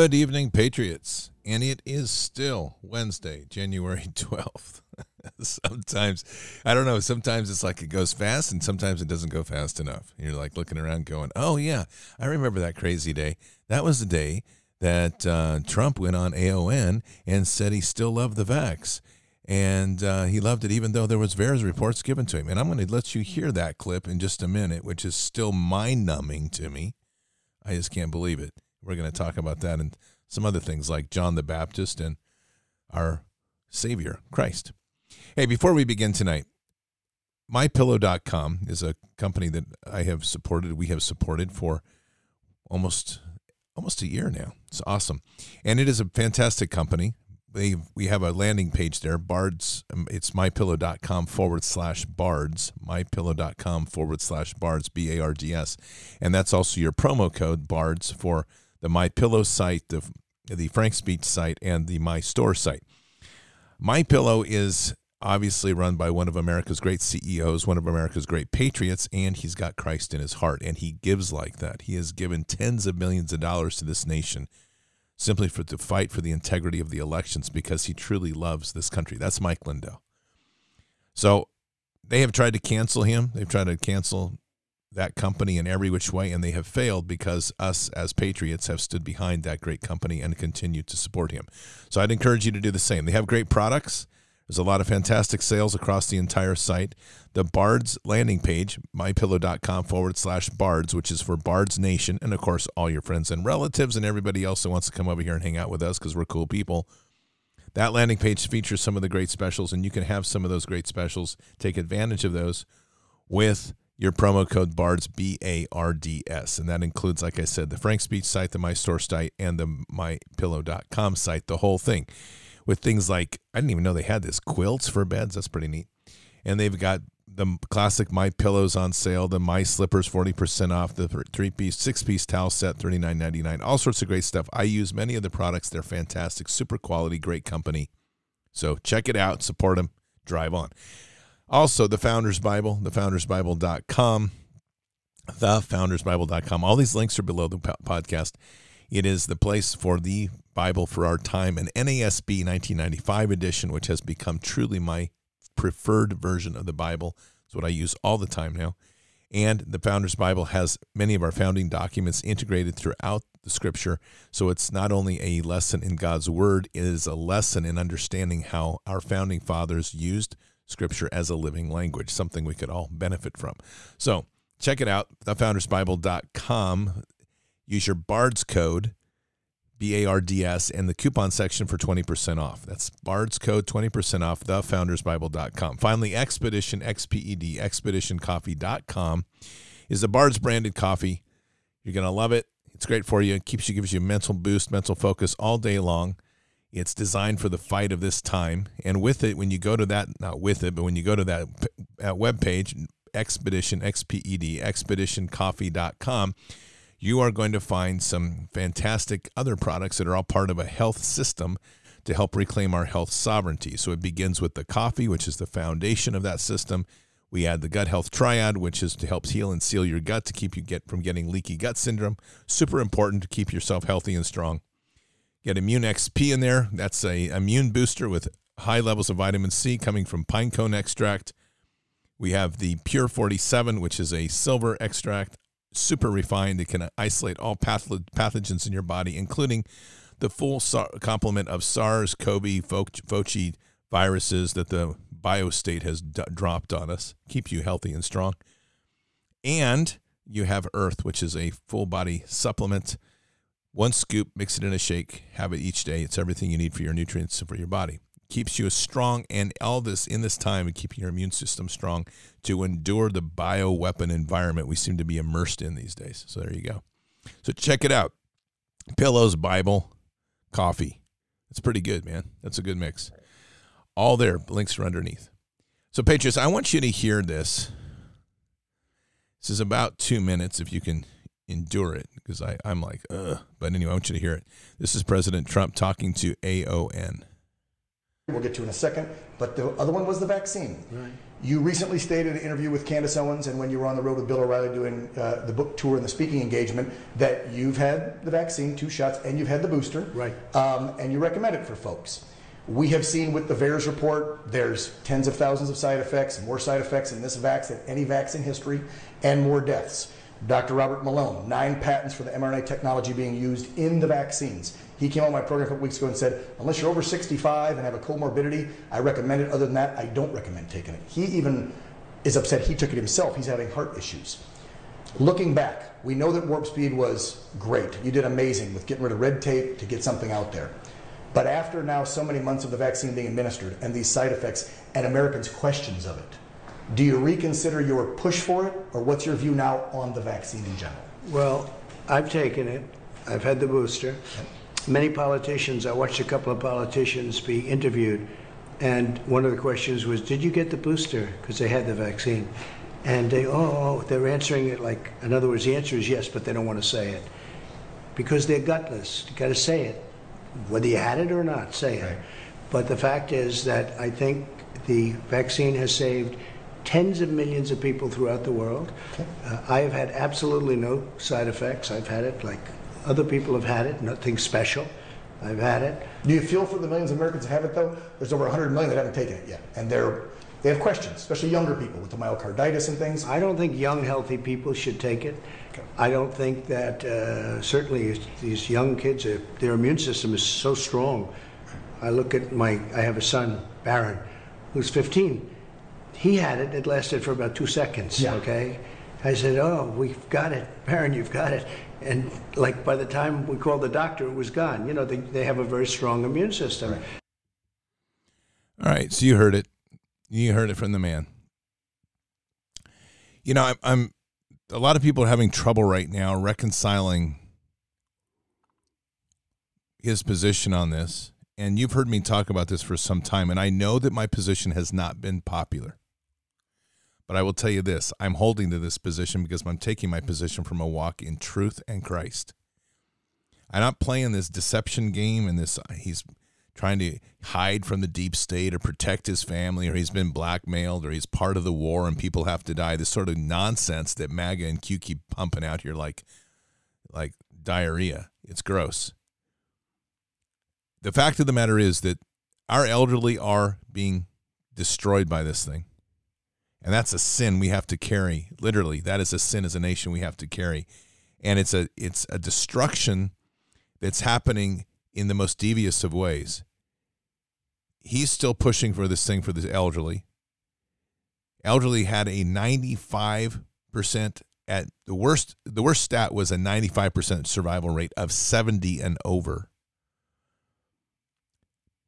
Good evening, Patriots. And it is still Wednesday, January 12th. sometimes, I don't know, sometimes it's like it goes fast and sometimes it doesn't go fast enough. You're like looking around going, oh, yeah, I remember that crazy day. That was the day that uh, Trump went on AON and said he still loved the vax. And uh, he loved it even though there was various reports given to him. And I'm going to let you hear that clip in just a minute, which is still mind-numbing to me. I just can't believe it. We're going to talk about that and some other things like John the Baptist and our Savior, Christ. Hey, before we begin tonight, mypillow.com is a company that I have supported, we have supported for almost almost a year now. It's awesome. And it is a fantastic company. They, we have a landing page there, bards. Um, it's mypillow.com forward slash bards, mypillow.com forward slash bards, B A R D S. And that's also your promo code bards for the My Pillow site, the the Frank Speech site, and the My Store site. My Pillow is obviously run by one of America's great CEOs, one of America's great patriots, and he's got Christ in his heart, and he gives like that. He has given tens of millions of dollars to this nation simply for to fight for the integrity of the elections because he truly loves this country. That's Mike Lindell. So they have tried to cancel him. They've tried to cancel that company in every which way, and they have failed because us as patriots have stood behind that great company and continue to support him. So I'd encourage you to do the same. They have great products. There's a lot of fantastic sales across the entire site. The Bards landing page, mypillow.com forward slash Bards, which is for Bards Nation, and of course, all your friends and relatives and everybody else that wants to come over here and hang out with us because we're cool people. That landing page features some of the great specials, and you can have some of those great specials. Take advantage of those with your promo code BARDS, B A R D S. And that includes, like I said, the Frank Speech site, the My Store site, and the MyPillow.com site, the whole thing. With things like, I didn't even know they had this quilts for beds. That's pretty neat. And they've got the classic My Pillows on sale, the My Slippers 40% off, the three piece, six piece towel set, $39.99, all sorts of great stuff. I use many of the products. They're fantastic, super quality, great company. So check it out, support them, drive on. Also, the Founders Bible, thefoundersbible.com, thefoundersbible.com. All these links are below the podcast. It is the place for the Bible for our time, an NASB 1995 edition, which has become truly my preferred version of the Bible. It's what I use all the time now. And the Founders Bible has many of our founding documents integrated throughout the scripture. So it's not only a lesson in God's word, it is a lesson in understanding how our founding fathers used Scripture as a living language, something we could all benefit from. So check it out, thefoundersbible.com. Use your BARDS code, B A R D S, and the coupon section for 20% off. That's BARDS code 20% off, thefoundersbible.com. Finally, Expedition, X P E D, expeditioncoffee.com is the BARDS branded coffee. You're going to love it. It's great for you. It keeps you, gives you a mental boost, mental focus all day long. It's designed for the fight of this time. And with it, when you go to that, not with it, but when you go to that, that web page, Expedition, X-P-E-D, expeditioncoffee.com, you are going to find some fantastic other products that are all part of a health system to help reclaim our health sovereignty. So it begins with the coffee, which is the foundation of that system. We add the gut health triad, which is to help heal and seal your gut to keep you get from getting leaky gut syndrome. Super important to keep yourself healthy and strong. Get Immune XP in there. That's a immune booster with high levels of vitamin C coming from pine cone extract. We have the Pure 47, which is a silver extract, super refined. It can isolate all pathogens in your body, including the full complement of SARS, CoV, Fauci viruses that the biostate has d- dropped on us. Keep you healthy and strong. And you have Earth, which is a full body supplement one scoop, mix it in a shake, have it each day. It's everything you need for your nutrients and for your body. Keeps you strong and this in this time and keeping your immune system strong to endure the bioweapon environment we seem to be immersed in these days. So there you go. So check it out. Pillows, Bible, coffee. It's pretty good, man. That's a good mix. All there, links are underneath. So, Patriots, I want you to hear this. This is about two minutes if you can endure it because I, I'm like, ugh. But anyway, I want you to hear it. This is President Trump talking to AON. We'll get to in a second. But the other one was the vaccine. Right. You recently stated in an interview with Candace Owens and when you were on the road with Bill O'Reilly doing uh, the book tour and the speaking engagement that you've had the vaccine, two shots, and you've had the booster. Right. Um, and you recommend it for folks. We have seen with the VAERS report, there's tens of thousands of side effects, more side effects in this vax than any vaccine history, and more deaths. Dr. Robert Malone, nine patents for the mRNA technology being used in the vaccines. He came on my program a couple weeks ago and said, unless you're over 65 and have a comorbidity, I recommend it. Other than that, I don't recommend taking it. He even is upset he took it himself. He's having heart issues. Looking back, we know that Warp Speed was great. You did amazing with getting rid of red tape to get something out there. But after now so many months of the vaccine being administered and these side effects and Americans' questions of it, do you reconsider your push for it, or what's your view now on the vaccine in general? Well, I've taken it. I've had the booster. Many politicians, I watched a couple of politicians be interviewed, and one of the questions was, Did you get the booster? Because they had the vaccine. And they, oh, oh, they're answering it like, in other words, the answer is yes, but they don't want to say it. Because they're gutless. You got to say it. Whether you had it or not, say it. Right. But the fact is that I think the vaccine has saved tens of millions of people throughout the world. Uh, I have had absolutely no side effects. I've had it like other people have had it, nothing special. I've had it. Do you feel for the millions of Americans that have it though? There's over 100 million that haven't taken it yet, and they're they have questions, especially younger people with the myocarditis and things. I don't think young, healthy people should take it. Okay. I don't think that uh, certainly these young kids, uh, their immune system is so strong. I look at my, I have a son, Barron, who's 15. He had it, it lasted for about two seconds, Yeah. okay? I said, Oh, we've got it. Barron, you've got it. And like by the time we called the doctor, it was gone. You know, they, they have a very strong immune system. All right, so you heard it. You heard it from the man. You know, I'm, I'm a lot of people are having trouble right now reconciling his position on this. And you've heard me talk about this for some time, and I know that my position has not been popular. But I will tell you this I'm holding to this position because I'm taking my position from a walk in truth and Christ. I'm not playing this deception game and this, uh, he's trying to hide from the deep state or protect his family or he's been blackmailed or he's part of the war and people have to die. This sort of nonsense that MAGA and Q keep pumping out here like, like diarrhea. It's gross. The fact of the matter is that our elderly are being destroyed by this thing. And that's a sin we have to carry. Literally, that is a sin as a nation we have to carry. And it's a it's a destruction that's happening in the most devious of ways. He's still pushing for this thing for the elderly. Elderly had a 95% at the worst the worst stat was a 95% survival rate of 70 and over.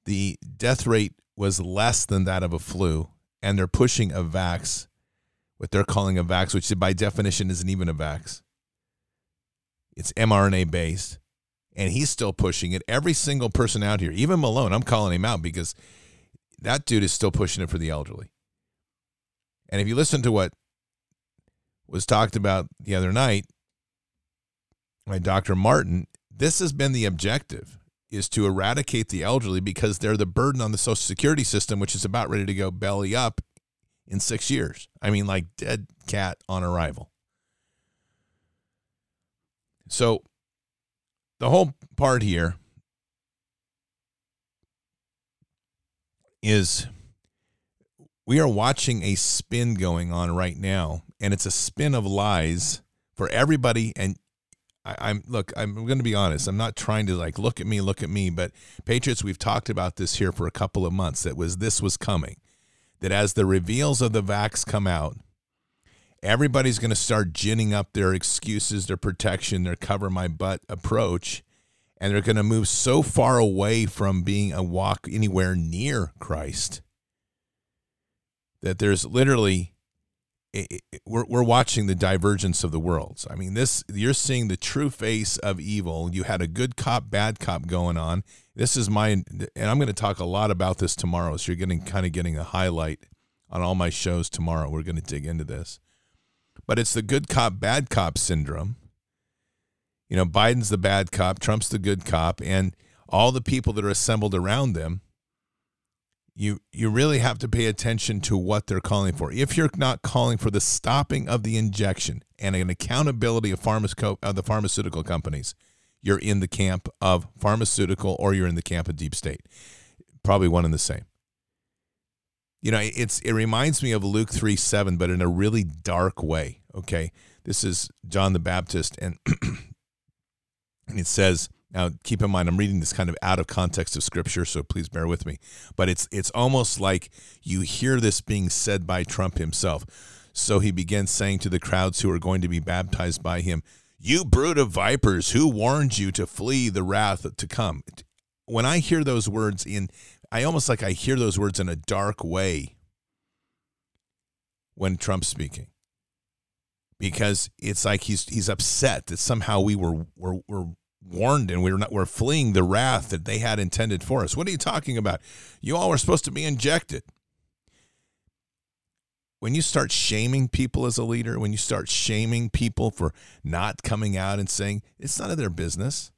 The death rate was less than that of a flu and they're pushing a vax, what they're calling a vax, which by definition isn't even a vax. It's mRNA based, and he's still pushing it. Every single person out here, even Malone, I'm calling him out because that dude is still pushing it for the elderly. And if you listen to what was talked about the other night by Dr. Martin, this has been the objective is to eradicate the elderly because they're the burden on the social security system which is about ready to go belly up in 6 years. I mean like dead cat on arrival. So the whole part here is we are watching a spin going on right now, and it's a spin of lies for everybody. And I, I'm look, I'm going to be honest. I'm not trying to like look at me, look at me, but Patriots, we've talked about this here for a couple of months. That was this was coming. That as the reveals of the vax come out, everybody's going to start ginning up their excuses, their protection, their cover my butt approach, and they're going to move so far away from being a walk anywhere near Christ that there's literally it, it- we're we're watching the divergence of the worlds. I mean, this you're seeing the true face of evil. You had a good cop, bad cop going on. This is my, and I'm going to talk a lot about this tomorrow. So you're getting kind of getting a highlight on all my shows tomorrow. We're going to dig into this, but it's the good cop, bad cop syndrome. You know, Biden's the bad cop, Trump's the good cop, and all the people that are assembled around them you you really have to pay attention to what they're calling for. If you're not calling for the stopping of the injection and an accountability of, pharmaceutical, of the pharmaceutical companies, you're in the camp of pharmaceutical or you're in the camp of deep state. Probably one and the same. You know, it's it reminds me of Luke 3 7, but in a really dark way. Okay. This is John the Baptist, and and it says, now, keep in mind, I'm reading this kind of out of context of scripture, so please bear with me. But it's it's almost like you hear this being said by Trump himself. So he begins saying to the crowds who are going to be baptized by him, "You brood of vipers, who warned you to flee the wrath to come?" When I hear those words in, I almost like I hear those words in a dark way when Trump's speaking because it's like he's he's upset that somehow we were were, were warned and we are not we're fleeing the wrath that they had intended for us. What are you talking about? You all were supposed to be injected. When you start shaming people as a leader, when you start shaming people for not coming out and saying it's none of their business.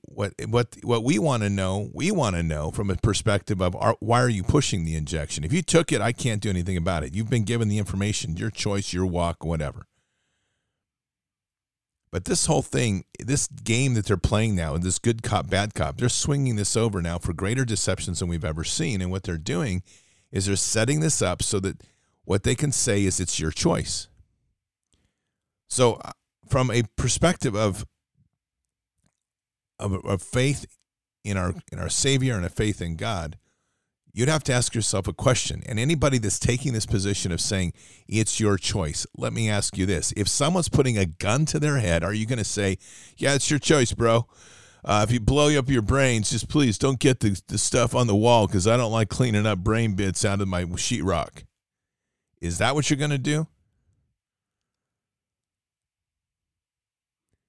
What what what we want to know, we want to know from a perspective of are, why are you pushing the injection? If you took it, I can't do anything about it. You've been given the information, your choice, your walk, whatever. But this whole thing, this game that they're playing now, and this good cop, bad cop, they're swinging this over now for greater deceptions than we've ever seen. And what they're doing is they're setting this up so that what they can say is it's your choice. So, uh, from a perspective of, of, of faith in our in our Savior and a faith in God, you'd have to ask yourself a question. And anybody that's taking this position of saying it's your choice, let me ask you this. If someone's putting a gun to their head, are you going to say, yeah, it's your choice, bro? Uh, if you blow up your brains, just please don't get the, the stuff on the wall because I don't like cleaning up brain bits out of my sheetrock. Is that what you're going to do?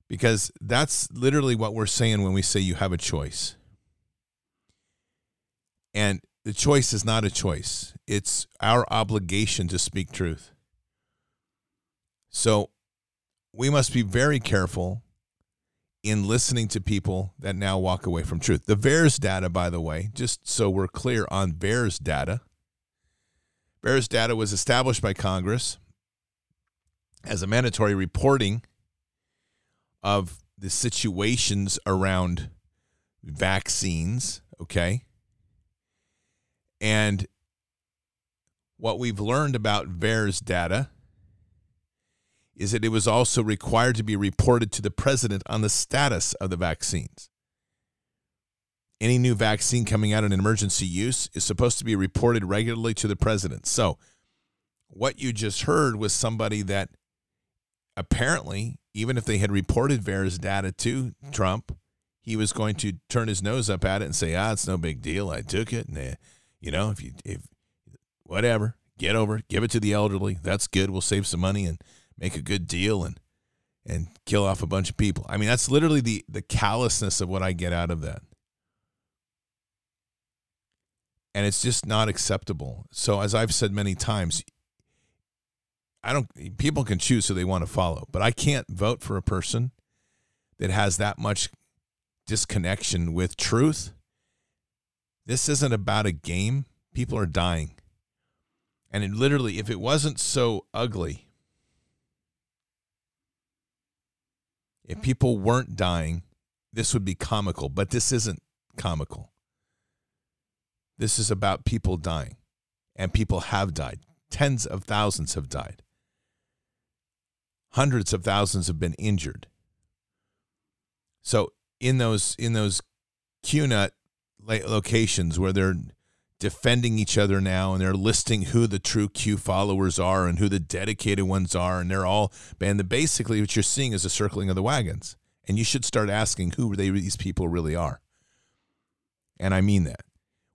Because that's literally what we're saying when we say you have a choice. And the choice is not a choice, it's our obligation to speak truth. So we must be very careful in listening to people that now walk away from truth. The VAERS data, by the way, just so we're clear on VAERS data, VAERS data was established by Congress as a mandatory reporting of the situations around vaccines, okay? And what we've learned about VAERS data is that it was also required to be reported to the president on the status of the vaccines. Any new vaccine coming out in emergency use is supposed to be reported regularly to the president. So, what you just heard was somebody that apparently, even if they had reported VAERS data to Trump, he was going to turn his nose up at it and say, ah, it's no big deal. I took it. And you know, if you if whatever, get over, give it to the elderly. That's good. We'll save some money and make a good deal and and kill off a bunch of people. I mean, that's literally the the callousness of what I get out of that. And it's just not acceptable. So as I've said many times, I don't people can choose who they want to follow, but I can't vote for a person that has that much disconnection with truth this isn't about a game. People are dying. And it literally, if it wasn't so ugly, if people weren't dying, this would be comical, but this isn't comical. This is about people dying, and people have died. Tens of thousands have died. Hundreds of thousands have been injured. So in those in those QNut locations where they're defending each other now and they're listing who the true Q followers are and who the dedicated ones are. And they're all and the basically what you're seeing is a circling of the wagons. And you should start asking who they these people really are. And I mean that.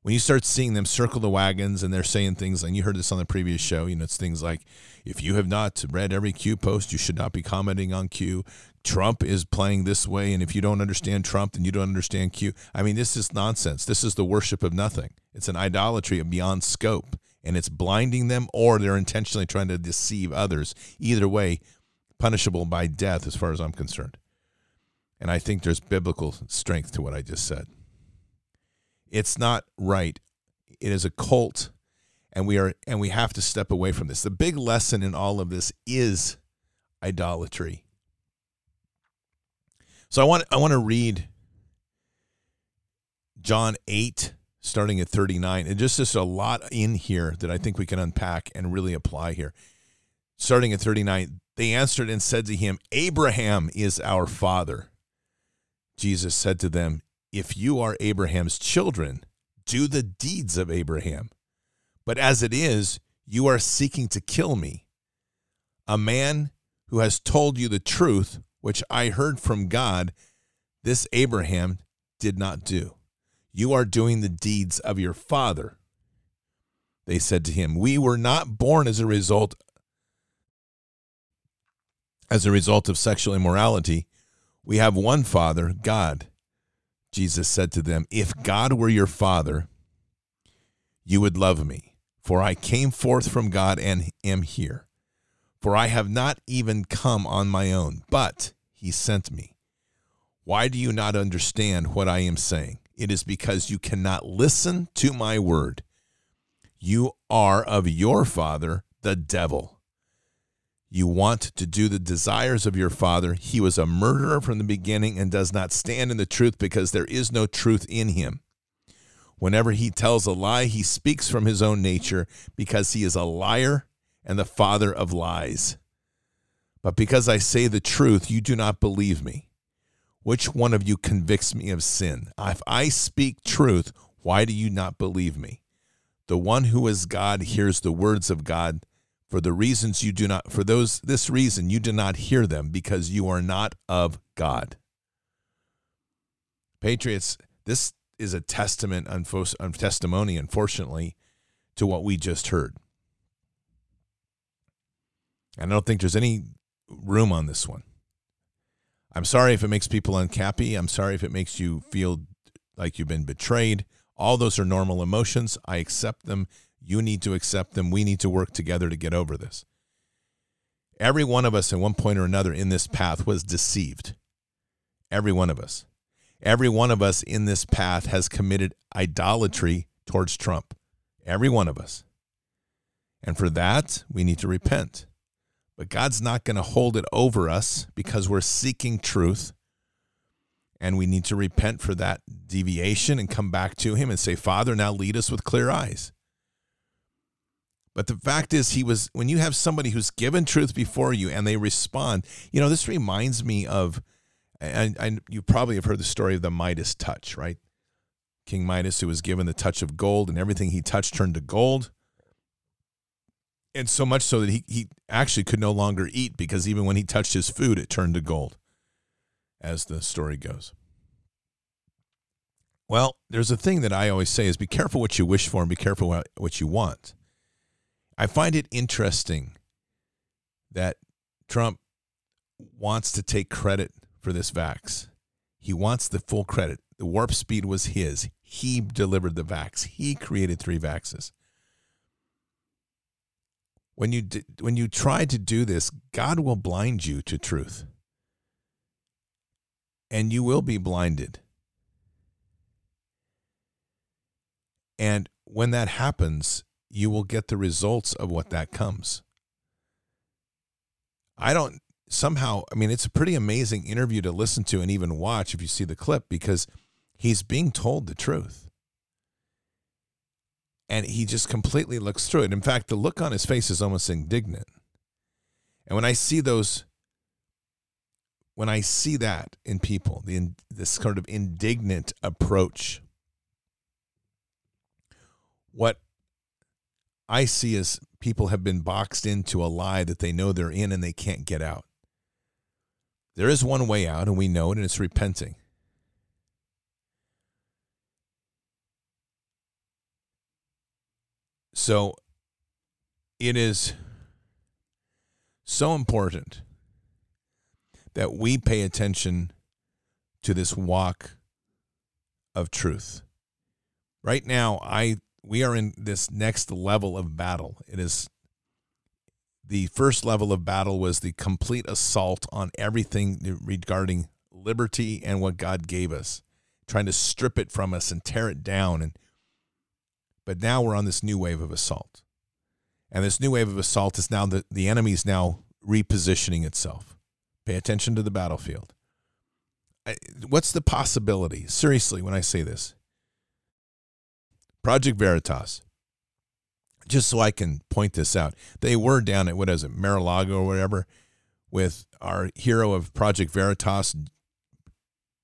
When you start seeing them circle the wagons and they're saying things and you heard this on the previous show, you know, it's things like if you have not read every Q post, you should not be commenting on Q. Trump is playing this way, and if you don't understand Trump, then you don't understand Q. I mean, this is nonsense. This is the worship of nothing. It's an idolatry beyond scope, and it's blinding them, or they're intentionally trying to deceive others. Either way, punishable by death, as far as I'm concerned. And I think there's biblical strength to what I just said It's not right. It is a cult and we are and we have to step away from this. The big lesson in all of this is idolatry. So I want I want to read John 8 starting at 39 and just just a lot in here that I think we can unpack and really apply here. Starting at 39, they answered and said to him, "Abraham is our father." Jesus said to them, "If you are Abraham's children, do the deeds of Abraham." But as it is, you are seeking to kill me, a man who has told you the truth, which I heard from God. This Abraham did not do. You are doing the deeds of your father. They said to him, We were not born as a result as a result of sexual immorality. We have one father, God. Jesus said to them, If God were your father, you would love me for I came forth from God and am here. For I have not even come on my own, but he sent me. Why do you not understand what I am saying? It is because you cannot listen to my word. You are of your father, the devil. You want to do the desires of your father. He was a murderer from the beginning and does not stand in the truth because there is no truth in him. Whenever he tells a lie, he speaks from his own nature because he is a liar and the father of lies. But because I say the truth, you do not believe me. Which one of you convicts me of sin? If I speak truth, why do you not believe me? The one who is God hears the words of God. For the reasons you do not, for those this reason you do not hear them because you are not of God. Patriots, this is a testament, unfo- testimony, unfortunately, to what we just heard. And I don't think there's any room on this one. I'm sorry if it makes people unhappy. I'm sorry if it makes you feel like you've been betrayed. All those are normal emotions. I accept them. You need to accept them. We need to work together to get over this. Every one of us, at one point or another in this path, was deceived. Every one of us. Every one of us in this path has committed idolatry towards Trump. Every one of us. And for that, we need to repent. But God's not going to hold it over us because we're seeking truth. And we need to repent for that deviation and come back to Him and say, Father, now lead us with clear eyes. But the fact is, He was, when you have somebody who's given truth before you and they respond, you know, this reminds me of and, and you probably have heard the story of the Midas touch, right? King Midas, who was given the touch of gold, and everything he touched turned to gold. And so much so that he, he actually could no longer eat because even when he touched his food, it turned to gold, as the story goes. Well, there's a thing that I always say is be careful what you wish for and be careful what, what you want. I find it interesting that Trump wants to take credit for this vax. He wants the full credit. The warp speed was his. He delivered the vax. He created three vaxes. When you when you try to do this, God will blind you to truth. And you will be blinded. And when that happens, you will get the results of what that comes. I don't somehow, I mean, it's a pretty amazing interview to listen to and even watch if you see the clip because he's being told the truth. And he just completely looks through it. In fact, the look on his face is almost indignant. And when I see those, when I see that in people, the this sort of indignant approach, what I see is people have been boxed into a lie that they know they're in and they can't get out. There is one way out, and we know it, and it's repenting. So it is so important that we pay attention to this walk of truth. Right now, I we are in this next level of battle. It is the first level of battle was the complete assault on everything regarding liberty and what God gave us trying to strip it from us and tear it down. And but now we're on this new wave of assault. And this new wave of assault is now the, the enemy is now repositioning itself. Pay attention to the battlefield. I, what's the possibility? Seriously, when I say this, Project Veritas, just so I can point this out, they were down at what is it, Mar-a-Lago or whatever, with our hero of Project Veritas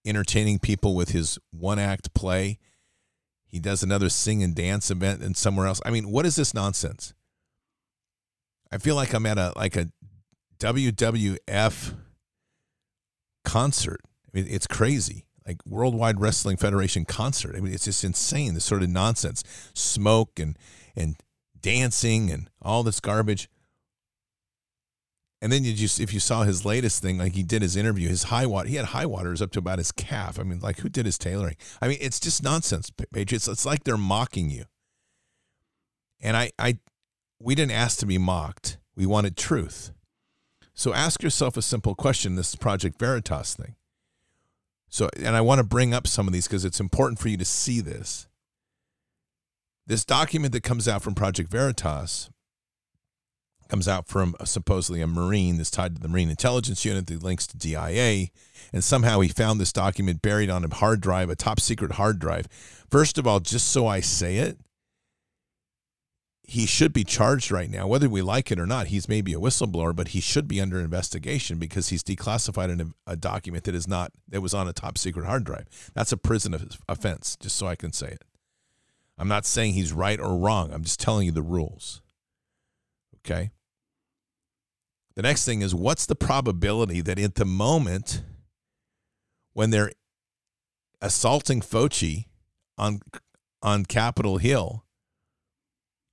entertaining people with his one act play. He does another sing and dance event and somewhere else. I mean, what is this nonsense? I feel like I'm at a like a WWF concert. I mean, it's crazy. Like Worldwide Wrestling Federation concert. I mean, it's just insane. This sort of nonsense, smoke and and dancing and all this garbage. And then you just if you saw his latest thing, like he did his interview, his high water, he had high waters up to about his calf. I mean, like who did his tailoring? I mean, it's just nonsense, Patriots. It's like they're mocking you. And I, I, we didn't ask to be mocked. We wanted truth. So ask yourself a simple question. This Project Veritas thing. So, and I want to bring up some of these because it's important for you to see this. This document that comes out from Project Veritas comes out from a, supposedly a Marine that's tied to the Marine Intelligence Unit that links to DIA. And somehow he found this document buried on a hard drive, a top secret hard drive. First of all, just so I say it, he should be charged right now, whether we like it or not. He's maybe a whistleblower, but he should be under investigation because he's declassified a document that is not that was on a top secret hard drive. That's a prison offense, just so I can say it. I'm not saying he's right or wrong. I'm just telling you the rules. Okay. The next thing is what's the probability that at the moment when they're assaulting Fauci on on Capitol Hill,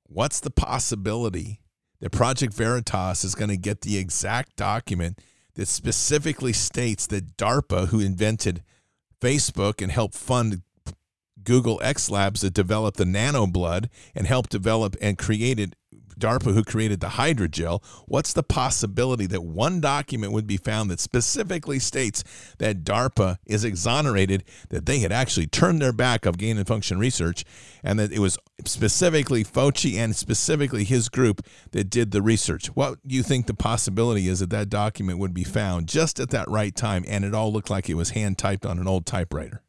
what's the possibility that Project Veritas is going to get the exact document that specifically states that DARPA, who invented Facebook and helped fund Google X Labs that developed the nanoblood and helped develop and created DARPA, who created the hydrogel, what's the possibility that one document would be found that specifically states that DARPA is exonerated, that they had actually turned their back of gain and function research, and that it was specifically Fauci and specifically his group that did the research? What do you think the possibility is that that document would be found just at that right time and it all looked like it was hand typed on an old typewriter?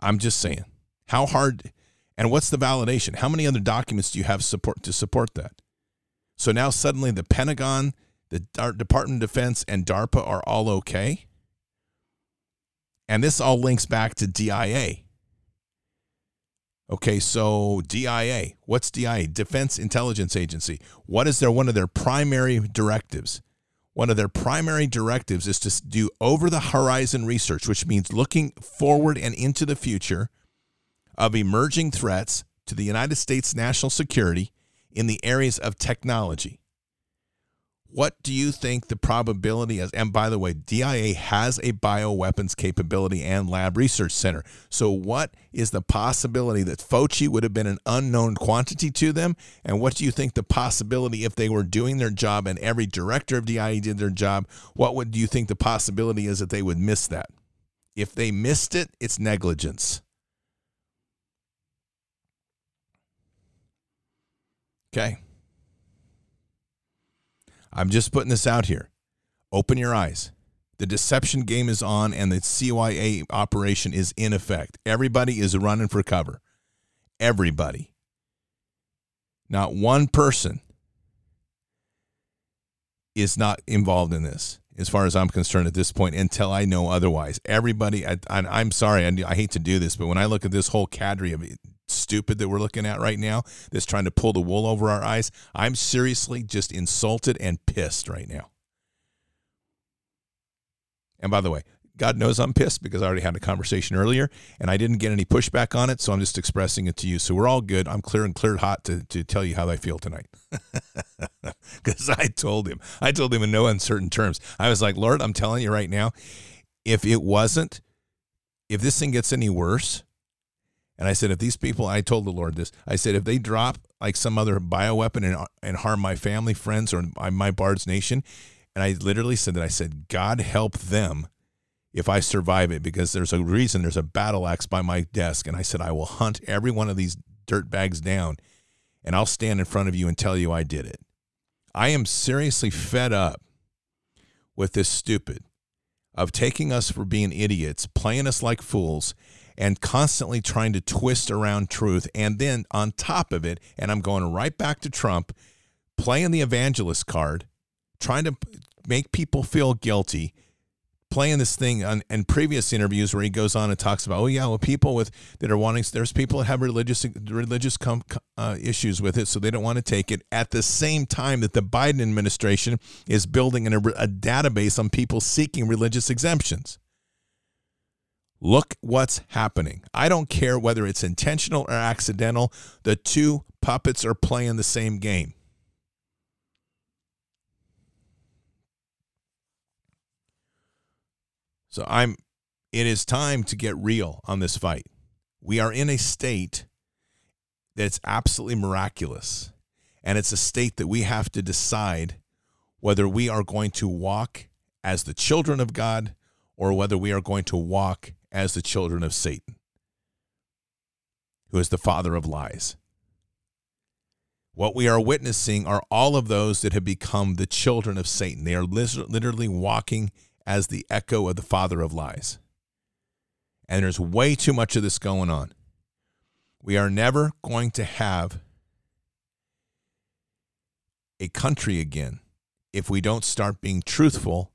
I'm just saying. How hard and what's the validation? How many other documents do you have support to support that? So now suddenly the Pentagon, the Department of Defense, and DARPA are all okay. And this all links back to DIA. Okay, so DIA, what's DIA? Defense Intelligence Agency. What is their one of their primary directives? One of their primary directives is to do over the horizon research, which means looking forward and into the future of emerging threats to the United States national security in the areas of technology. What do you think the probability is? And by the way, DIA has a bioweapons capability and lab research center. So, what is the possibility that Fauci would have been an unknown quantity to them? And what do you think the possibility, if they were doing their job and every director of DIA did their job, what would do you think the possibility is that they would miss that? If they missed it, it's negligence. Okay. I'm just putting this out here. Open your eyes. The deception game is on and the CYA operation is in effect. Everybody is running for cover. Everybody. Not one person is not involved in this, as far as I'm concerned at this point, until I know otherwise. Everybody, I, am sorry, I, I hate to do this, but when I look at this whole cadre of stupid that we're looking at right now that's trying to pull the wool over our eyes. I'm seriously just insulted and pissed right now. And by the way, God knows I'm pissed because I already had a conversation earlier and I didn't get any pushback on it. So I'm just expressing it to you. So we're all good. I'm clear and cleared hot to, to tell you how I feel tonight. Because I told him, I told him in no uncertain terms. I was like, Lord, I'm telling you right now, if it wasn't, if this thing gets any worse, and I said, if these people, I told the Lord this, I said, if they drop like some other bioweapon and, and harm my family, friends, or my Bard's nation, And I literally said that I said, God help them if I survive it because there's a reason there's a battle axe by my desk. And I said, I will hunt every one of these dirt bags down and I'll stand in front of you and tell you I did it. I am seriously fed up with this stupid of taking us for being idiots, playing us like fools, and constantly trying to twist around truth. And then on top of it, and I'm going right back to Trump, playing the evangelist card, trying to make people feel guilty playing this thing on in previous interviews where he goes on and talks about, oh yeah, well, people with that are wanting, there's people that have religious religious com, uh, issues with it, so they don't want to take it. At the same time that the Biden administration is building a, a database on people seeking religious exemptions. Look what's happening. I don't care whether it's intentional or accidental. The two puppets are playing the same game. So I'm it is time to get real on this fight. We are in a state that's absolutely miraculous. And it's a state that we have to decide whether we are going to walk as the children of God or whether we are going to walk as the children of Satan, who is the father of lies. What we are witnessing are all of those that have become the children of Satan. They are literally walking as the echo of the father of lies. And there's way too much of this going on. We are never going to have a country again if we don't start being truthful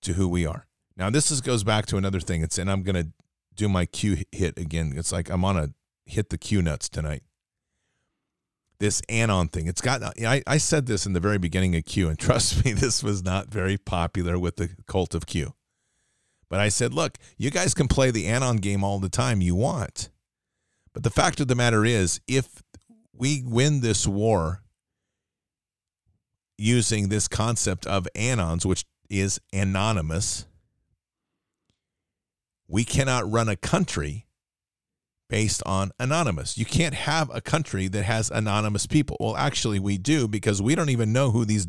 to who we are. Now, this is, goes back to another thing. It's and I'm to do my Q hit again. It's like I'm on a hit the Q nuts tonight this anon thing. It's got, I, I said this in the very beginning of Q, and trust me, this was not very popular with the cult of Q. But I said, look, you guys can play the anon game all the time you want. But the fact of the matter is, if we win this war using this concept of anons, which is anonymous, we cannot run a country based on anonymous. You can't have a country that has anonymous people. Well, actually, we do because we don't even know who these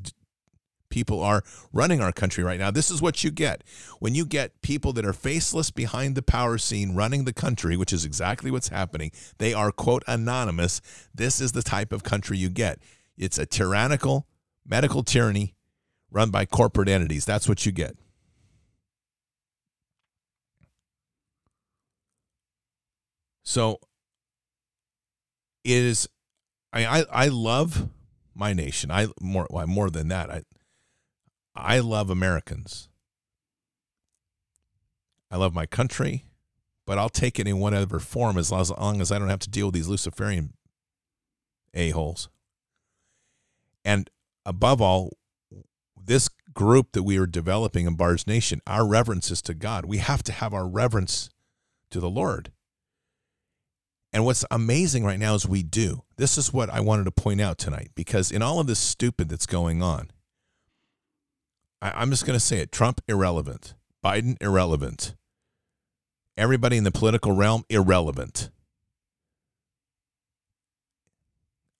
people are running our country right now. This is what you get when you get people that are faceless behind the power scene running the country, which is exactly what's happening. They are, quote, anonymous. This is the type of country you get. It's a tyrannical medical tyranny run by corporate entities. That's what you get. So it is I I, I love my nation. I more well, more than that. I I love Americans. I love my country, but I'll take it in whatever form as long as, long as I don't have to deal with these Luciferian a-holes. And above all, this group that we are developing in Bards Nation, our reverence is to God. We have to have our reverence to the Lord. And what's amazing right now is we do. This is what I wanted to point out tonight because in all of this stupid that's going on, I, am just going to say it Trump, irrelevant. Biden, irrelevant. Everybody in the political realm, irrelevant.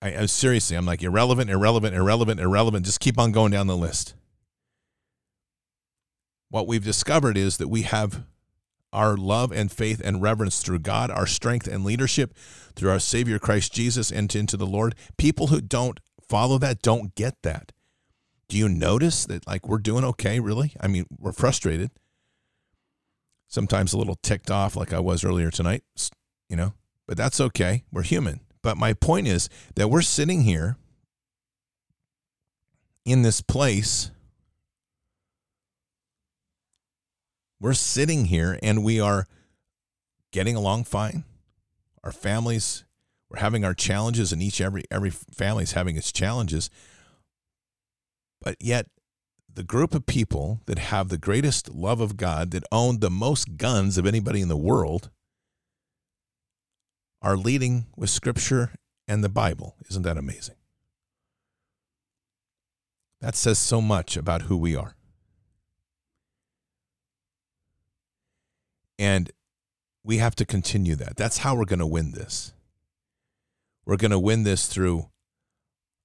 I, seriously, I'm like irrelevant, irrelevant, irrelevant, irrelevant. Just keep on going down the list. What we've discovered is that we have our love and faith and reverence through God, our strength and leadership through our Savior Christ Jesus and into the Lord. People who don't follow that don't get that. Do you notice that like we're doing okay, really? I mean, we're frustrated. Sometimes a little ticked off like I was earlier tonight, you know, but that's okay. We're human. But my point is that we're sitting here in this place We're sitting here and we are getting along fine. Our families, we're having our challenges, and each every every family is having its challenges. But yet, the group of people that have the greatest love of God, that own the most guns of anybody in the world, are leading with Scripture and the Bible. Isn't that amazing? That says so much about who we are. And we have to continue that. That's how we're going to win this. We're going to win this through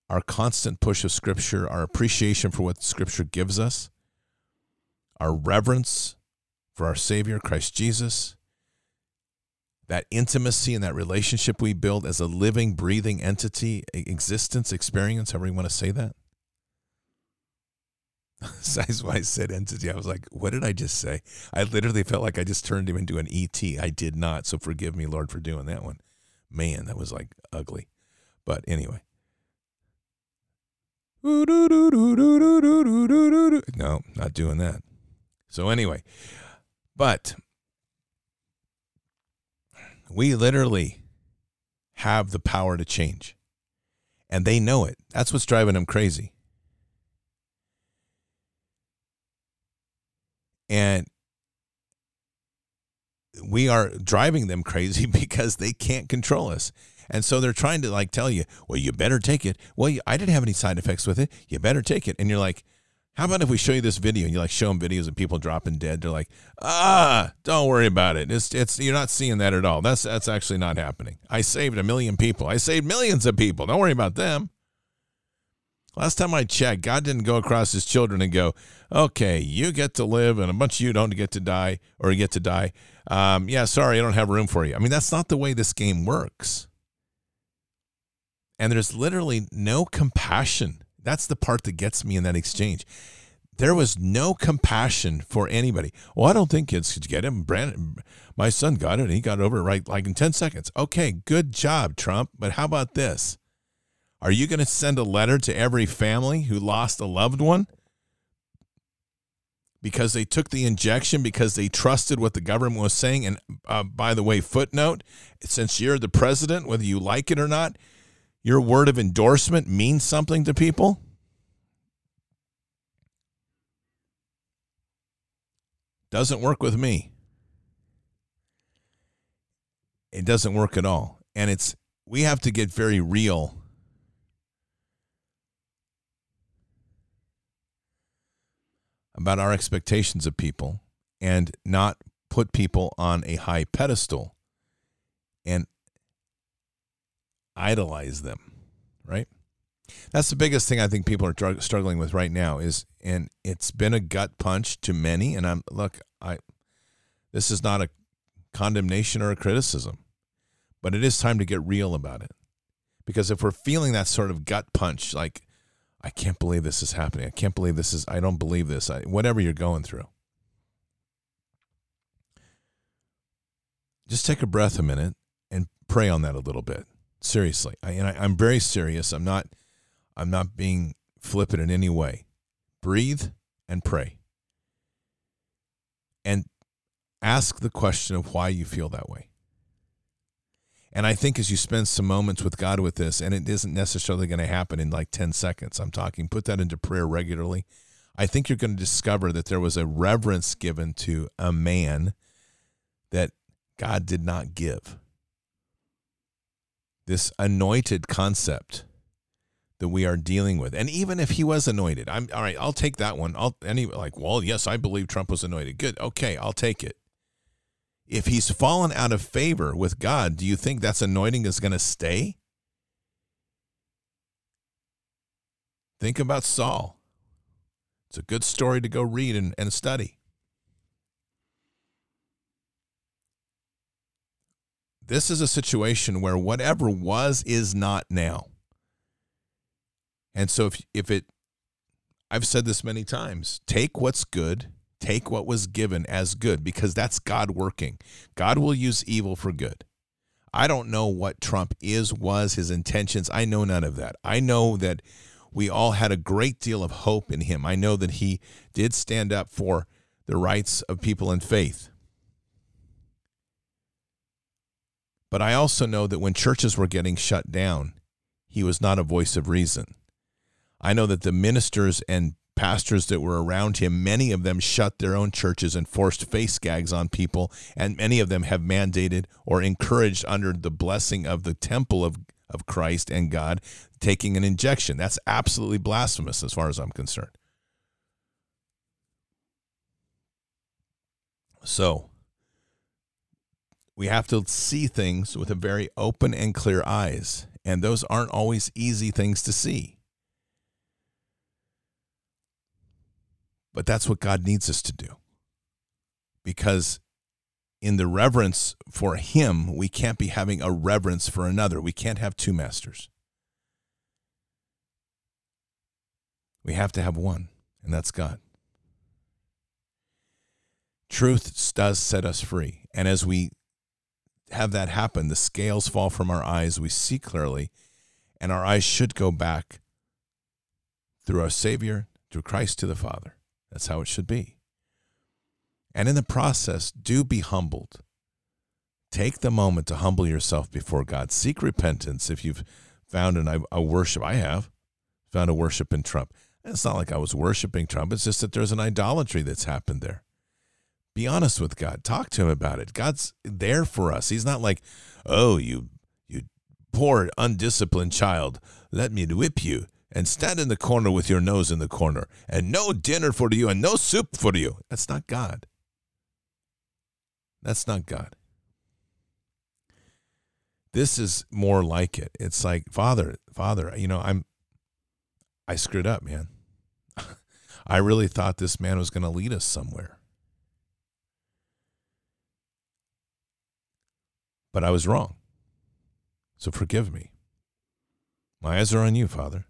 our constant push of Scripture, our appreciation for what Scripture gives us, our reverence for our Savior, Christ Jesus, that intimacy and that relationship we build as a living, breathing entity, existence, experience, however you want to say that. Why I said entity. I was like, what did I just say? I literally felt like I just turned him into an ET. I did not. So forgive me, Lord, for doing that one. Man, that was like ugly. But anyway. No, not doing that. So anyway, but we literally have the power to change. And they know it. That's what's driving them crazy. And we are driving them crazy because they can't control us. And so they're trying to like tell you, well, you better take it. Well, I didn't have any side effects with it. You better take it. And you're like, how about if we show you this video and you like show them videos of people dropping dead? They're like, ah, don't worry about it. It's it's you're not seeing that at all. That's that's actually not happening. I saved a million people. I saved millions of people. Don't worry about them. Last time I checked, God didn't go across his children and go, okay, you get to live and a bunch of you don't get to die or get to die. Um, yeah, sorry, I don't have room for you. I mean, that's not the way this game works. And there's literally no compassion. That's the part that gets me in that exchange. There was no compassion for anybody. Well, I don't think kids could get him. Barron, my son got it and he got over it right like in 10 seconds. Okay, good job, Trump. But how about this? Are you going to send a letter to every family who lost a loved one because they took the injection because they trusted what the government was saying? And uh, by the way, footnote since you're the president, whether you like it or not, your word of endorsement means something to people? Doesn't work with me. It doesn't work at all. And it's, we have to get very real about our expectations of people and not put people on a high pedestal and idolize them, right? That's the biggest thing I think people are struggling with right now is and it's been a gut punch to many and I'm look, I this is not a condemnation or a criticism, but it is time to get real about it. Because if we're feeling that sort of gut punch like I can't believe this is happening. I can't believe this is, I don't believe this. I, whatever you're going through. Just take a breath a minute and pray on that a little bit. Seriously. I, and I, I'm very serious. I'm not, I'm not being flippant in any way. Breathe and pray. And ask the question of why you feel that way. And I think as you spend some moments with God with this, and it isn't necessarily going to happen in like 10 seconds, I'm talking, put that into prayer regularly. I think you're going to discover that there was a reverence given to a man that God did not give. This anointed concept that we are dealing with. And even if he was anointed, I'm all right, I'll take that one. I'll any like, well, yes, I believe Trump was anointed. Good. Okay, I'll take it if he's fallen out of favor with God, do you think that's anointing is going to stay? Think about Saul. It's a good story to go read and, and study. This is a situation where whatever was is not now. And so if if it I've said this many times, take what's good Take what was given as good because that's God working. God will use evil for good. I don't know what Trump is, was, his intentions. I know none of that. I know that we all had a great deal of hope in him. I know that he did stand up for the rights of people in faith. But I also know that when churches were getting shut down, he was not a voice of reason. I know that the ministers and pastors that were around him, many of them shut their own churches and forced face gags on people, and many of them have mandated or encouraged under the blessing of the temple of, of Christ and God taking an injection. That's absolutely blasphemous as far as I'm concerned. So, we have to see things with a very open and clear eyes, and those aren't always easy things to see. But that's what God needs us to do. Because in the reverence for Him, we can't be having a reverence for another. We can't have two masters. We have to have one, and that's God. Truth does set us free. And as we have that happen, the scales fall from our eyes, we see clearly, and our eyes should go back through our Savior, through Christ to the Father. That's how it should be. And in the process, do be humbled. Take the moment to humble yourself before God. Seek repentance if you've found an, a worship. I have found a worship in Trump. It's not like I was worshiping Trump. It's just that there's an idolatry that's happened there. Be honest with God. Talk to him about it. God's there for us. He's not like, oh, you you poor undisciplined child, let me whip you and stand in the corner with your nose in the corner and no dinner for you and no soup for you. That's not God. That's not God. This is more like it. It's like, Father, Father, you know, I'm I screwed up, man. I really thought this man was going to lead us somewhere. But I was wrong. So forgive me. My eyes are on you, Father.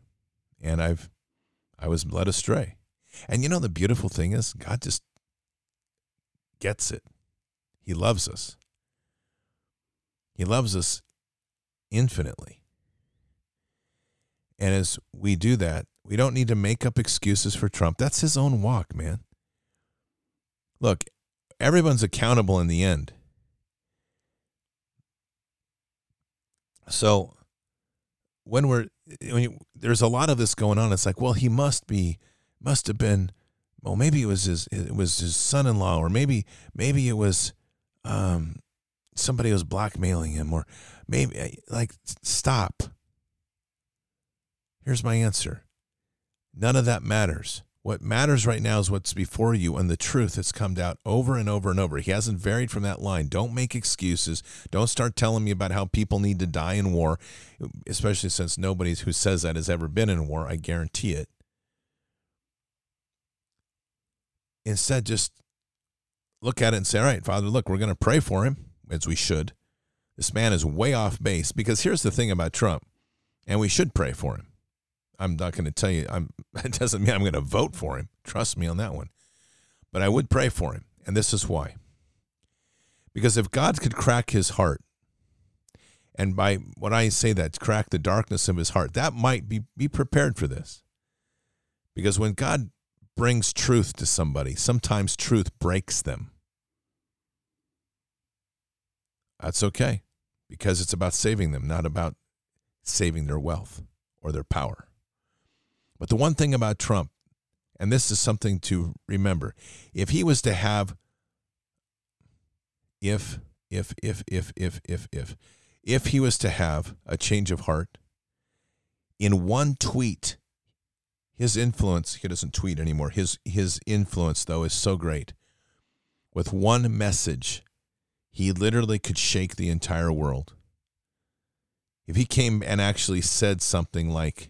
And I've I was led astray. And you know the beautiful thing is God just gets it. He loves us. He loves us infinitely. And as we do that, we don't need to make up excuses for Trump. That's his own walk, man. Look, everyone's accountable in the end. So when we're when you, there's a lot of this going on, it's like, well, he must be must have been well, maybe it was his it was his son-in-law or maybe maybe it was um somebody was blackmailing him or maybe like stop. Here's my answer. None of that matters. What matters right now is what's before you and the truth has come out over and over and over. He hasn't varied from that line. Don't make excuses. Don't start telling me about how people need to die in war, especially since nobody who says that has ever been in war. I guarantee it. Instead, just look at it and say, all right, Father, look, we're going to pray for him, as we should. This man is way off base because here's the thing about Trump, and we should pray for him. I'm not going to tell you. I'm. It doesn't mean I'm going to vote for him. Trust me on that one. But I would pray for him, and this is why. Because if God could crack his heart, and by what I say that crack the darkness of his heart, that might be be prepared for this. Because when God brings truth to somebody, sometimes truth breaks them. That's okay, because it's about saving them, not about saving their wealth or their power. But the one thing about Trump, and this is something to remember, if he was to have, if, if, if, if, if, if, if, if he was to have a change of heart, in one tweet, his influence, he doesn't tweet anymore, his, his influence, though, is so great. With one message, he literally could shake the entire world. If he came and actually said something like,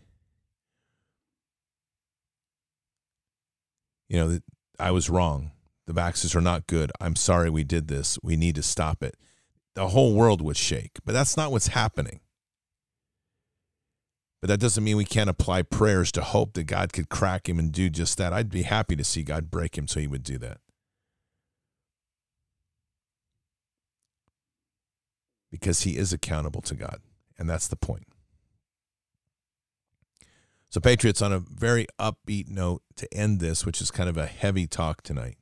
you know, I was wrong. The vaccines are not good. I'm sorry we did this. We need to stop it. The whole world would shake. But that's not what's happening. But that doesn't mean we can't apply prayers to hope that God could crack him and do just that. I'd be happy to see God break him so he would do that. Because he is accountable to God. And that's the point. So, Patriots, on a very upbeat note to end this, which is kind of a heavy talk tonight,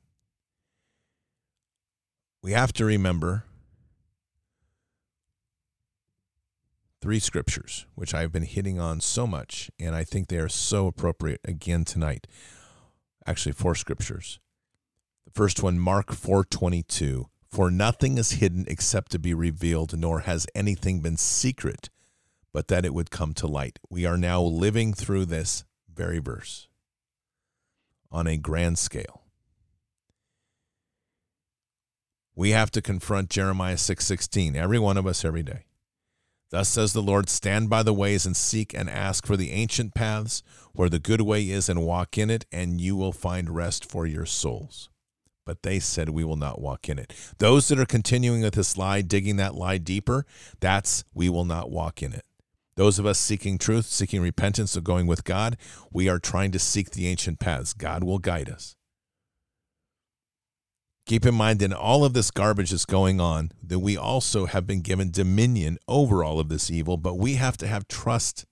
we have to remember three scriptures, which I've been hitting on so much, and I think they are so appropriate again tonight. Actually, four scriptures. The first one, Mark 4:22, for nothing is hidden except to be revealed, nor has anything been secret but that it would come to light. We are now living through this very verse on a grand scale. We have to confront Jeremiah 6:16, every one of us every day. Thus says the Lord Stand by the ways and seek and ask for the ancient paths where the good way is and walk in it, and you will find rest for your souls. But they said, We will not walk in it. Those that are continuing with this lie, digging that lie deeper, that's we will not walk in it. Those of us seeking truth, seeking repentance, of going with God, we are trying to seek the ancient paths. God will guide us. Keep in mind that all of this garbage is going on, that we also have been given dominion over all of this evil, but we have to have trust.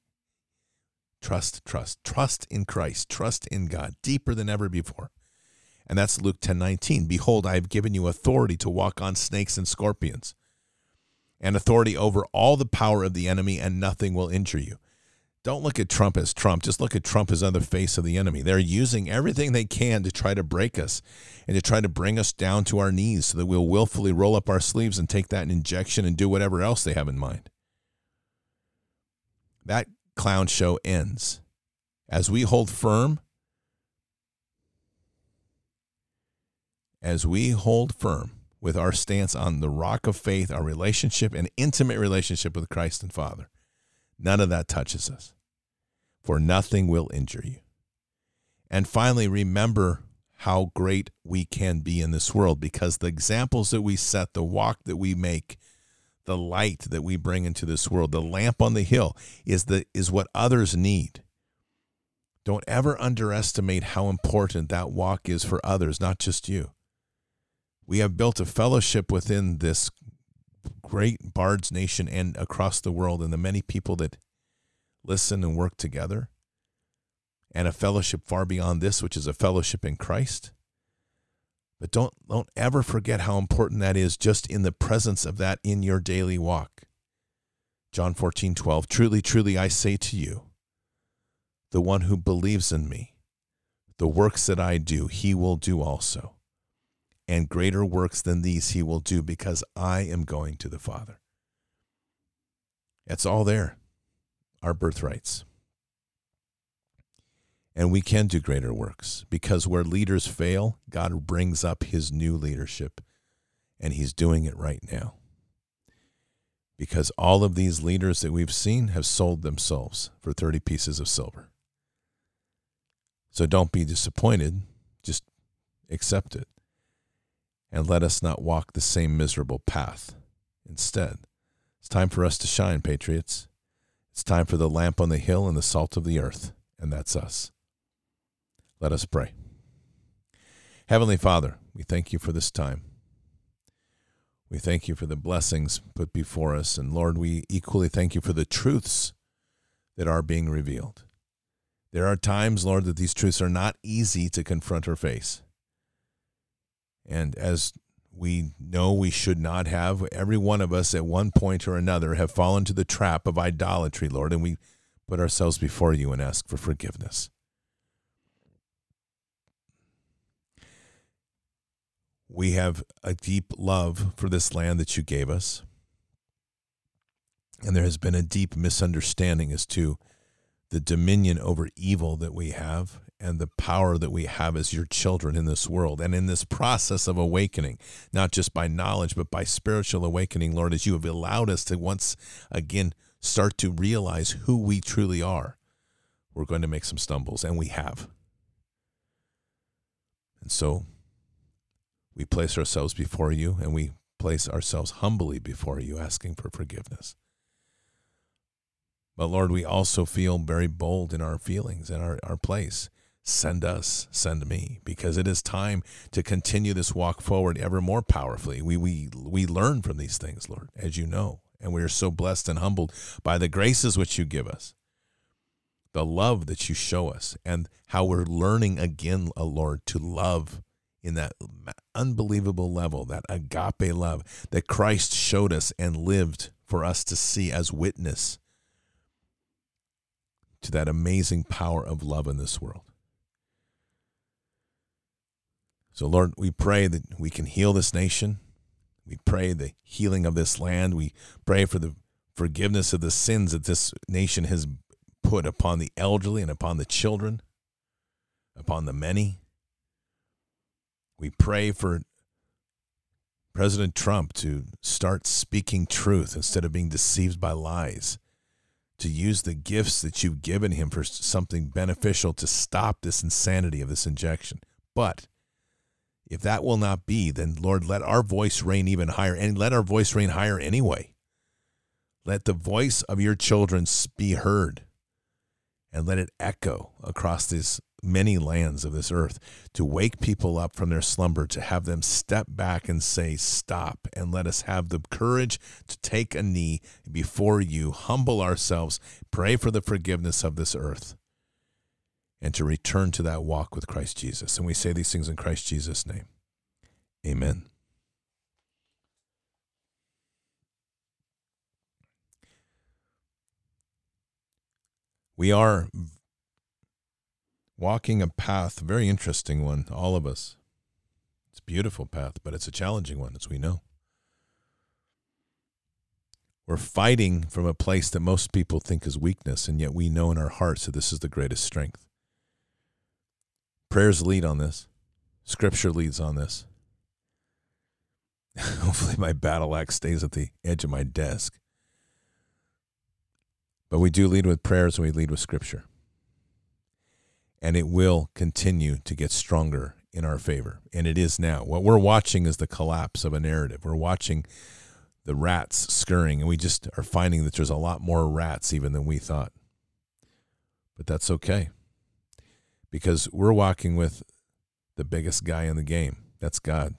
Trust, trust, trust in Christ, trust in God deeper than ever before. And that's Luke 10 19. Behold, I have given you authority to walk on snakes and scorpions, and authority over all the power of the enemy, and nothing will injure you. Don't look at Trump as Trump. Just look at Trump as other face of the enemy. They're using everything they can to try to break us and to try to bring us down to our knees so that we'll willfully roll up our sleeves and take that injection and do whatever else they have in mind. That clown show ends. As we hold firm, as we hold firm with our stance on the rock of faith, our relationship, an intimate relationship with Christ and Father, none of that touches us for nothing will injure you. And finally, remember how great we can be in this world because the examples that we set, the walk that we make, the light that we bring into this world, the lamp on the hill is the is what others need. Don't ever underestimate how important that walk is for others, not just you. We have built a fellowship within this great Bards nation and across the world, and the many people that listen and work together, and a fellowship far beyond this, which is a fellowship in Christ. But don't don't ever forget how important that is just in the presence of that in your daily walk. John 14, 12. Truly, truly, I say to you, the one who believes in me, the works that I do, he will do also. And greater works than these he will do because I am going to the Father. It's all there our birthrights. And we can do greater works because where leaders fail, God brings up his new leadership, and he's doing it right now. Because all of these leaders that we've seen have sold themselves for 30 pieces of silver. So don't be disappointed, just accept it. And let us not walk the same miserable path. Instead, it's time for us to shine, patriots. It's time for the lamp on the hill and the salt of the earth, and that's us. Let us pray. Heavenly Father, we thank you for this time. We thank you for the blessings put before us. And Lord, we equally thank you for the truths that are being revealed. There are times, Lord, that these truths are not easy to confront or face. And as we know we should not have. Every one of us at one point or another have fallen to the trap of idolatry, Lord, and we put ourselves before you and ask for forgiveness. We have a deep love for this land that you gave us. And there has been a deep misunderstanding as to the dominion over evil that we have and the power that we have as your children in this world and in this process of awakening, not just by knowledge, but by spiritual awakening, Lord, as you have allowed us to once again start to realize who we truly are, we're going to make some stumbles, and we have. And so we place ourselves before you and we place ourselves humbly before you, asking for forgiveness. But Lord, we also feel very bold in our feelings and our, our place send us, send me, because it is time to continue this walk forward ever more powerfully. We, we, we learn from these things, Lord, as you know, and we are so blessed and humbled by the graces which you give us, the love that you show us, and how we're learning again, uh, Lord, to love in that unbelievable level, that agape love that Christ showed us and lived for us to see as witness to that amazing power of love in this world. So, Lord, we pray that we can heal this nation. We pray the healing of this land. We pray for the forgiveness of the sins that this nation has put upon the elderly and upon the children, upon the many. We pray for President Trump to start speaking truth instead of being deceived by lies, to use the gifts that you've given him for something beneficial to stop this insanity of this injection. But if that will not be, then Lord, let our voice reign even higher and let our voice reign higher anyway. Let the voice of your children be heard and let it echo across these many lands of this earth to wake people up from their slumber, to have them step back and say, Stop, and let us have the courage to take a knee before you, humble ourselves, pray for the forgiveness of this earth, and to return to that walk with Christ Jesus. And we say these things in Christ Jesus' name. Amen. We are walking a path, a very interesting one, all of us. It's a beautiful path, but it's a challenging one, as we know. We're fighting from a place that most people think is weakness, and yet we know in our hearts that this is the greatest strength. Prayers lead on this, Scripture leads on this. Hopefully, my battle axe stays at the edge of my desk. But we do lead with prayers and we lead with Scripture and it will continue to get stronger in our favor. And it is now. What we're watching is the collapse of a narrative. We're watching the rats scurrying, and we just are finding that there's a lot more rats even than we thought. But that's okay because we're walking with the biggest guy in the game. That's God.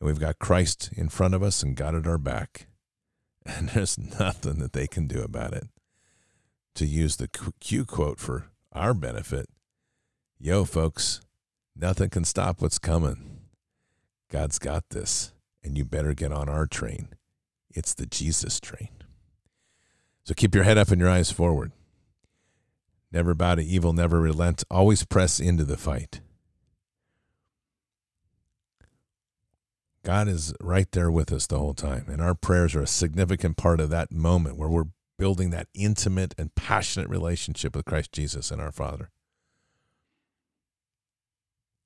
And we've got Christ in front of us and God at our back. And there's nothing that they can do about it. To use the Q quote for our benefit. Yo, folks, nothing can stop what's coming. God's got this, and you better get on our train. It's the Jesus train. So keep your head up and your eyes forward. Never bow to evil, never relent. Always press into the fight. God is right there with us the whole time, and our prayers are a significant part of that moment where we're building that intimate and passionate relationship with Christ Jesus and our Father.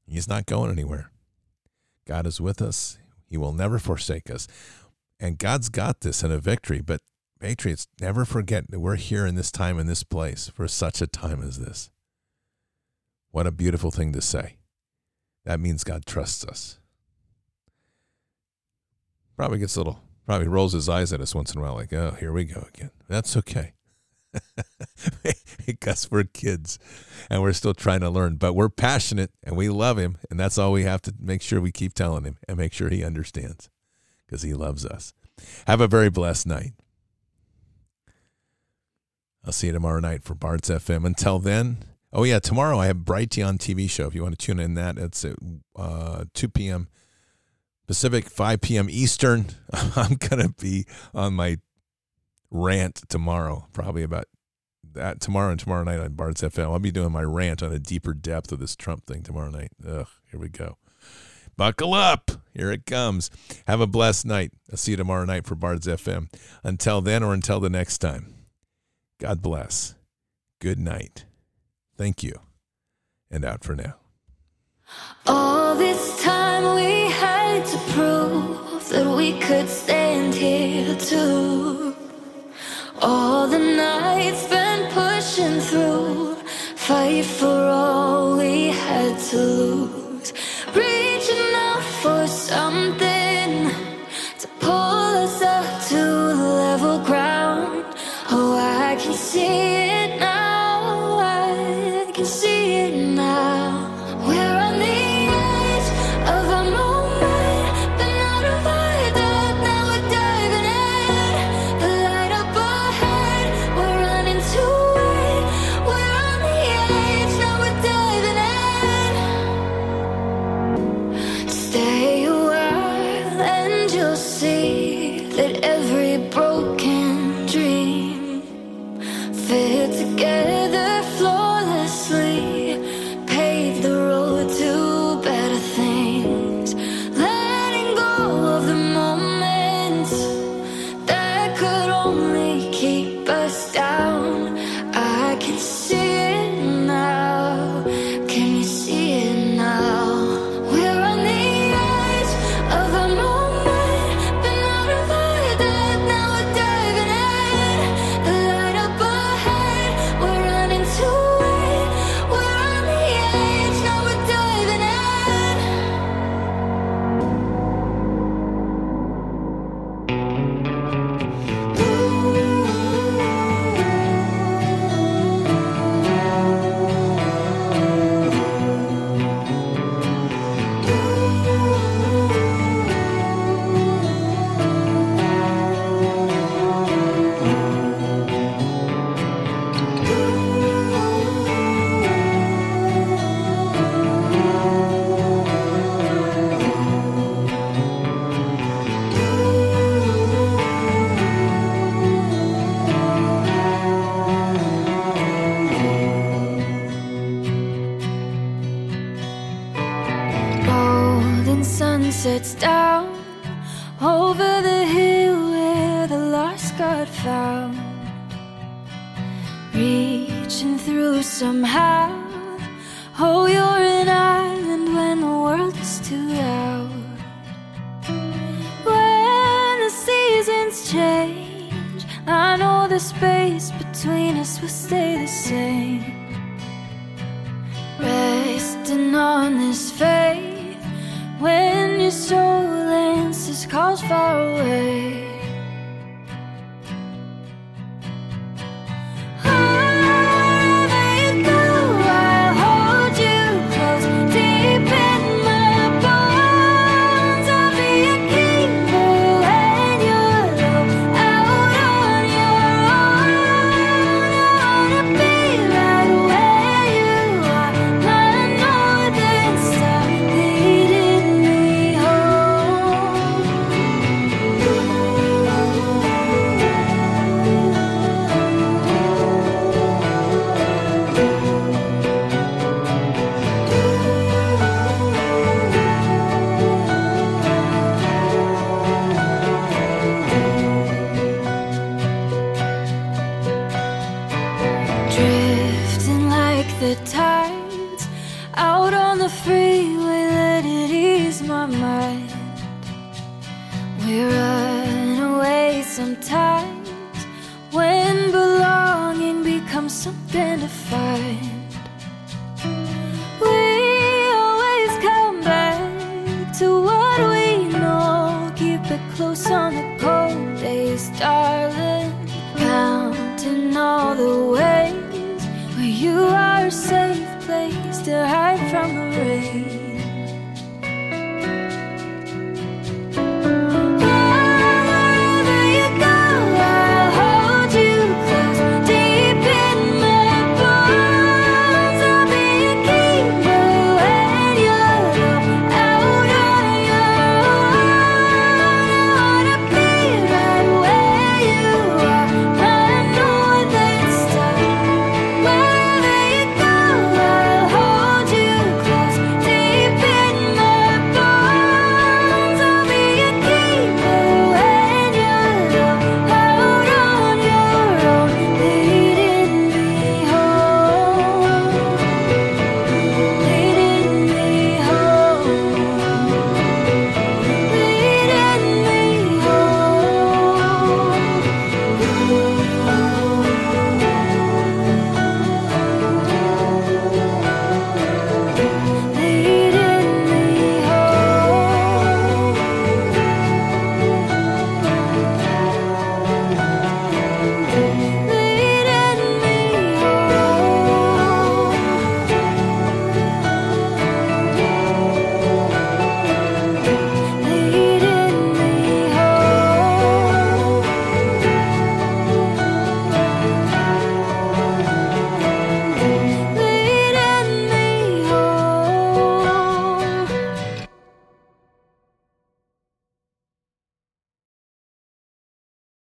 He's not going anywhere. God is with us. He will never forsake us. And God's got this in a victory, but Patriots, never forget that we're here in this time, in this place, for such a time as this. What a beautiful thing to say. That means God trusts us. Probably gets a little probably rolls his eyes at us once in a while, like, oh, here we go again. That's okay. because we're kids and we're still trying to learn, but we're passionate and we love him. And that's all we have to make sure we keep telling him and make sure he understands because he loves us. Have a very blessed night. I'll see you tomorrow night for Bards FM. Until then, oh yeah, tomorrow I have Brighteon TV show. If you want to tune in that, it's at uh, 2 p.m. Pacific, 5 p.m. Eastern. I'm to be on my rant tomorrow, probably about that tomorrow and tomorrow night on Bards FM. I'll be doing my rant on a deeper depth of this Trump thing tomorrow night. Ugh, here we go. Buckle up. Here it comes. Have a blessed night. I'll see you tomorrow night for Bards FM. Until then or until the next time, God bless. Good night. Thank you. And out for now. All this time we had to prove that we could stand here too. All the nights been pushing through, fight for all we had to lose. Reaching out for something found. Reaching through somehow. Oh you're an island when the world is too loud. When the seasons change i know the space between us will stay the same. Resting on this faith when your soul answers calls far away. Days, darling. Counting all the ways where you are a safe place to hide from the rain.